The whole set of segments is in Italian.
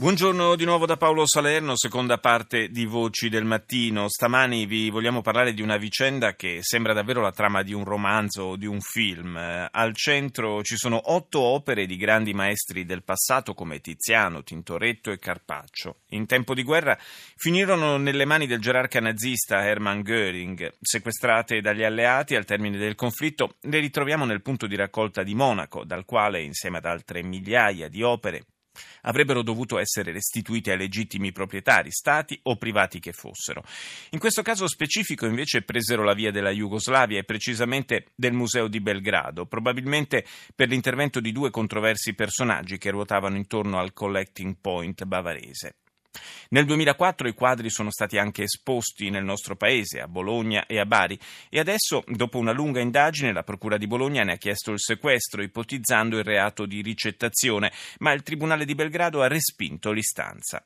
Buongiorno di nuovo da Paolo Salerno, seconda parte di Voci del Mattino. Stamani vi vogliamo parlare di una vicenda che sembra davvero la trama di un romanzo o di un film. Eh, al centro ci sono otto opere di grandi maestri del passato come Tiziano, Tintoretto e Carpaccio. In tempo di guerra finirono nelle mani del gerarca nazista Hermann Göring. Sequestrate dagli alleati al termine del conflitto, le ritroviamo nel punto di raccolta di Monaco, dal quale, insieme ad altre migliaia di opere, avrebbero dovuto essere restituiti ai legittimi proprietari, stati o privati che fossero. In questo caso specifico invece presero la via della Jugoslavia e precisamente del Museo di Belgrado, probabilmente per l'intervento di due controversi personaggi che ruotavano intorno al collecting point bavarese. Nel 2004 i quadri sono stati anche esposti nel nostro paese, a Bologna e a Bari, e adesso, dopo una lunga indagine, la Procura di Bologna ne ha chiesto il sequestro, ipotizzando il reato di ricettazione, ma il Tribunale di Belgrado ha respinto l'istanza.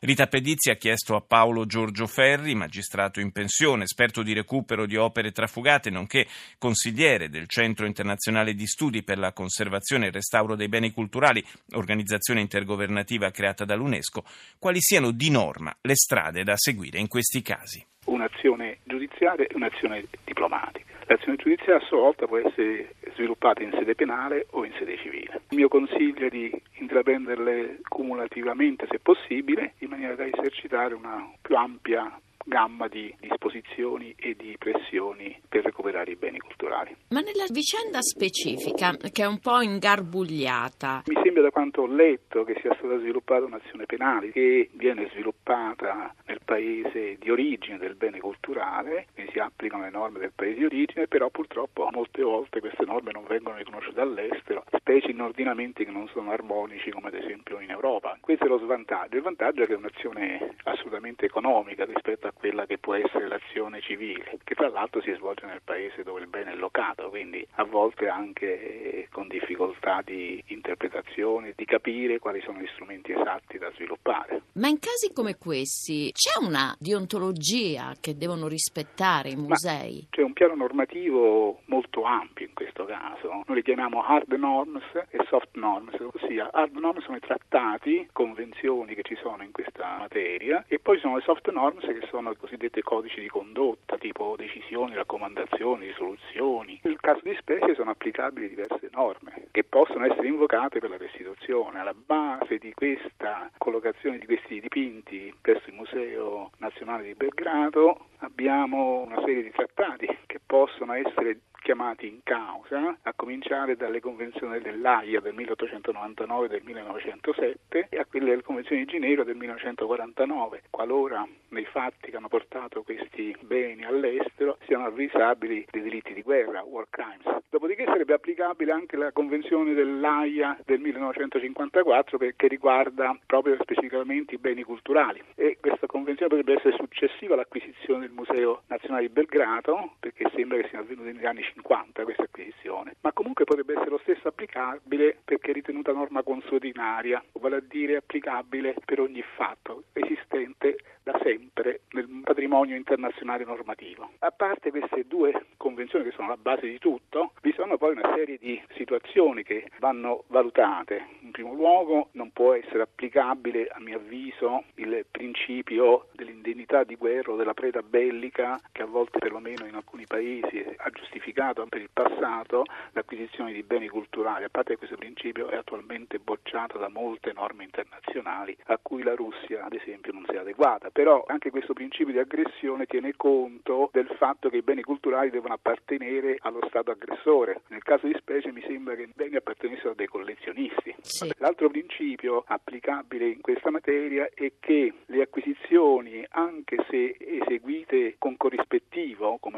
Rita Pedizzi ha chiesto a Paolo Giorgio Ferri, magistrato in pensione, esperto di recupero di opere trafugate, nonché consigliere del Centro internazionale di studi per la conservazione e il restauro dei beni culturali, organizzazione intergovernativa creata dall'UNESCO, quali siano di norma le strade da seguire in questi casi. Un'azione giudiziaria e un'azione diplomatica. L'azione giudiziaria a sua volta può essere sviluppata in sede penale o in sede civile. Il mio consiglio è di intraprenderle cumulativamente se possibile, in maniera da esercitare una più ampia gamma di disposizioni e di pressioni per recuperare i beni culturali. Ma nella vicenda specifica, che è un po' ingarbugliata, mi sembra da quanto ho letto che sia stata sviluppata un'azione penale che viene sviluppata nel paese di origine del bene culturale, quindi si applicano le norme del paese di origine, però purtroppo molte volte queste norme non vengono riconosciute all'estero, specie in ordinamenti che non sono armonici come ad esempio in Europa. Questo è lo svantaggio. Il vantaggio è che è un'azione assolutamente economica rispetto a quella che può essere l'azione civile, che tra l'altro si svolge nel paese dove il bene è locato, quindi a volte anche con difficoltà di interpretazione, di capire quali sono gli strumenti esatti da sviluppare. Ma in casi come questi c'è una deontologia che devono rispettare i musei? Ma c'è un piano normativo molto ampio in questo caso. Noi li chiamiamo hard norms e soft norms, ossia hard norms sono i trattati, convenzioni che ci sono in questa materia e poi sono le soft norms che sono sono i cosiddetti codici di condotta, tipo decisioni, raccomandazioni, risoluzioni. Nel caso di specie sono applicabili diverse norme che possono essere invocate per la restituzione. Alla base di questa collocazione di questi dipinti presso il Museo Nazionale di Belgrado abbiamo una serie di trattati che possono essere chiamati in causa, a cominciare dalle convenzioni dell'AIA del 1899 e del 1907 e a quelle delle convenzioni di Ginevra del 1949, qualora nei fatti che hanno portato questi beni all'estero siano avvisabili dei delitti di guerra, war crimes. Dopodiché sarebbe applicabile anche la convenzione dell'AIA del 1954 che riguarda proprio specificamente i beni culturali e questa convenzione potrebbe essere successiva all'acquisizione del Museo Nazionale di Belgrado perché sembra che sia avvenuta negli anni 50 questa acquisizione, ma comunque potrebbe essere lo stesso applicabile perché è ritenuta norma consuetudinaria, vale a dire applicabile per ogni fatto esistente da sempre nel patrimonio internazionale normativo. A parte queste due convenzioni che sono la base di tutto, vi sono poi una serie di situazioni che vanno valutate. Primo luogo non può essere applicabile, a mio avviso, il principio dell'indennità di guerra o della preda bellica che a volte perlomeno in alcuni paesi ha giustificato per il passato l'acquisizione di beni culturali. A parte questo principio è attualmente bocciato da molte norme internazionali a cui la Russia ad esempio non si è adeguata però anche questo principio di aggressione tiene conto del fatto che i beni culturali devono appartenere allo Stato aggressore. Nel caso di specie mi sembra che i beni appartenessero a dei collezionisti. Sì. L'altro principio applicabile in questa materia è che le acquisizioni, anche se eseguite con corrispettivo, come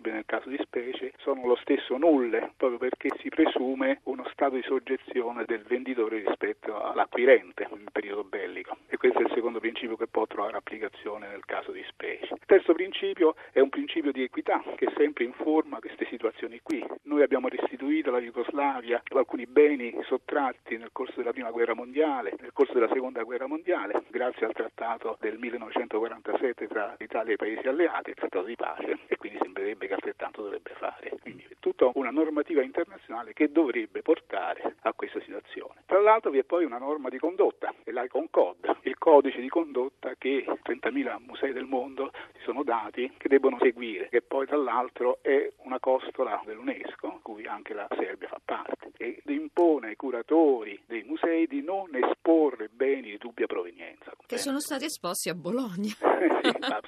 sembrerebbe nel caso di specie, sono lo stesso nulle, proprio perché si presume uno stato di soggezione del venditore rispetto all'acquirente nel periodo bellico. E questo è il secondo principio che può trovare applicazione nel caso di specie. Il terzo principio è un principio di equità che sempre informa queste situazioni qui. Noi abbiamo restituito alla Jugoslavia alcuni beni sottratti nel corso della prima guerra mondiale, nel corso della seconda guerra mondiale, grazie al trattato del 1947 tra l'Italia e i paesi alleati, il trattato di pace, e quindi sembrerebbe che altrettanto dovrebbe fare. Quindi è tutta una normativa internazionale che dovrebbe portare a questa situazione. Tra l'altro vi è poi una norma di condotta, è l'ICON Code, il codice di condotta che 30.000 musei del mondo si sono dati che debbono seguire, che poi tra l'altro è una costola dell'UNESCO, cui anche la Serbia fa parte, e impone ai curatori dei musei di non esporre beni di dubbia provenienza. Che sono stati esposti a Bologna.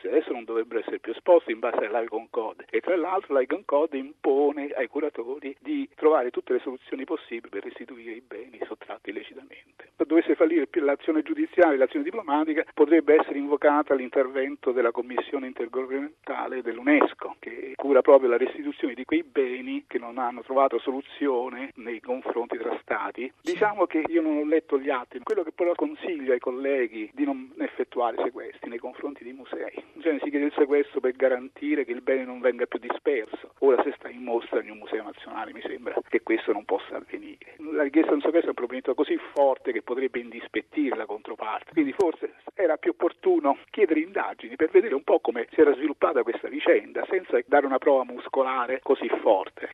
sì, adesso non dovrebbero essere più esposti in base all'Icon Code e tra l'altro l'Icon Code impone ai curatori di trovare tutte le soluzioni possibili per restituire i beni sottratti illecitamente. Se dovesse fallire l'azione giudiziaria, l'azione diplomatica, potrebbe essere invocata l'intervento della Commissione intergovernamentale dell'UNESCO che cura proprio la restituzione di quei beni che non hanno trovato soluzione nei confronti tra stati. Diciamo che io non ho letto gli atti, quello che però consiglio ai colleghi di non effettuare sequestri nei confronti dei musei. In genere si chiede il sequestro per garantire che il bene non venga più disperso. Ora se sta in mostra in un museo nazionale mi sembra che questo non possa avvenire. La richiesta di un sequestro è un provvedimento così forte che potrebbe indispettire la controparte. Quindi forse era più opportuno chiedere indagini per vedere un po' come si era sviluppata questa vicenda senza dare una prova muscolare così forte.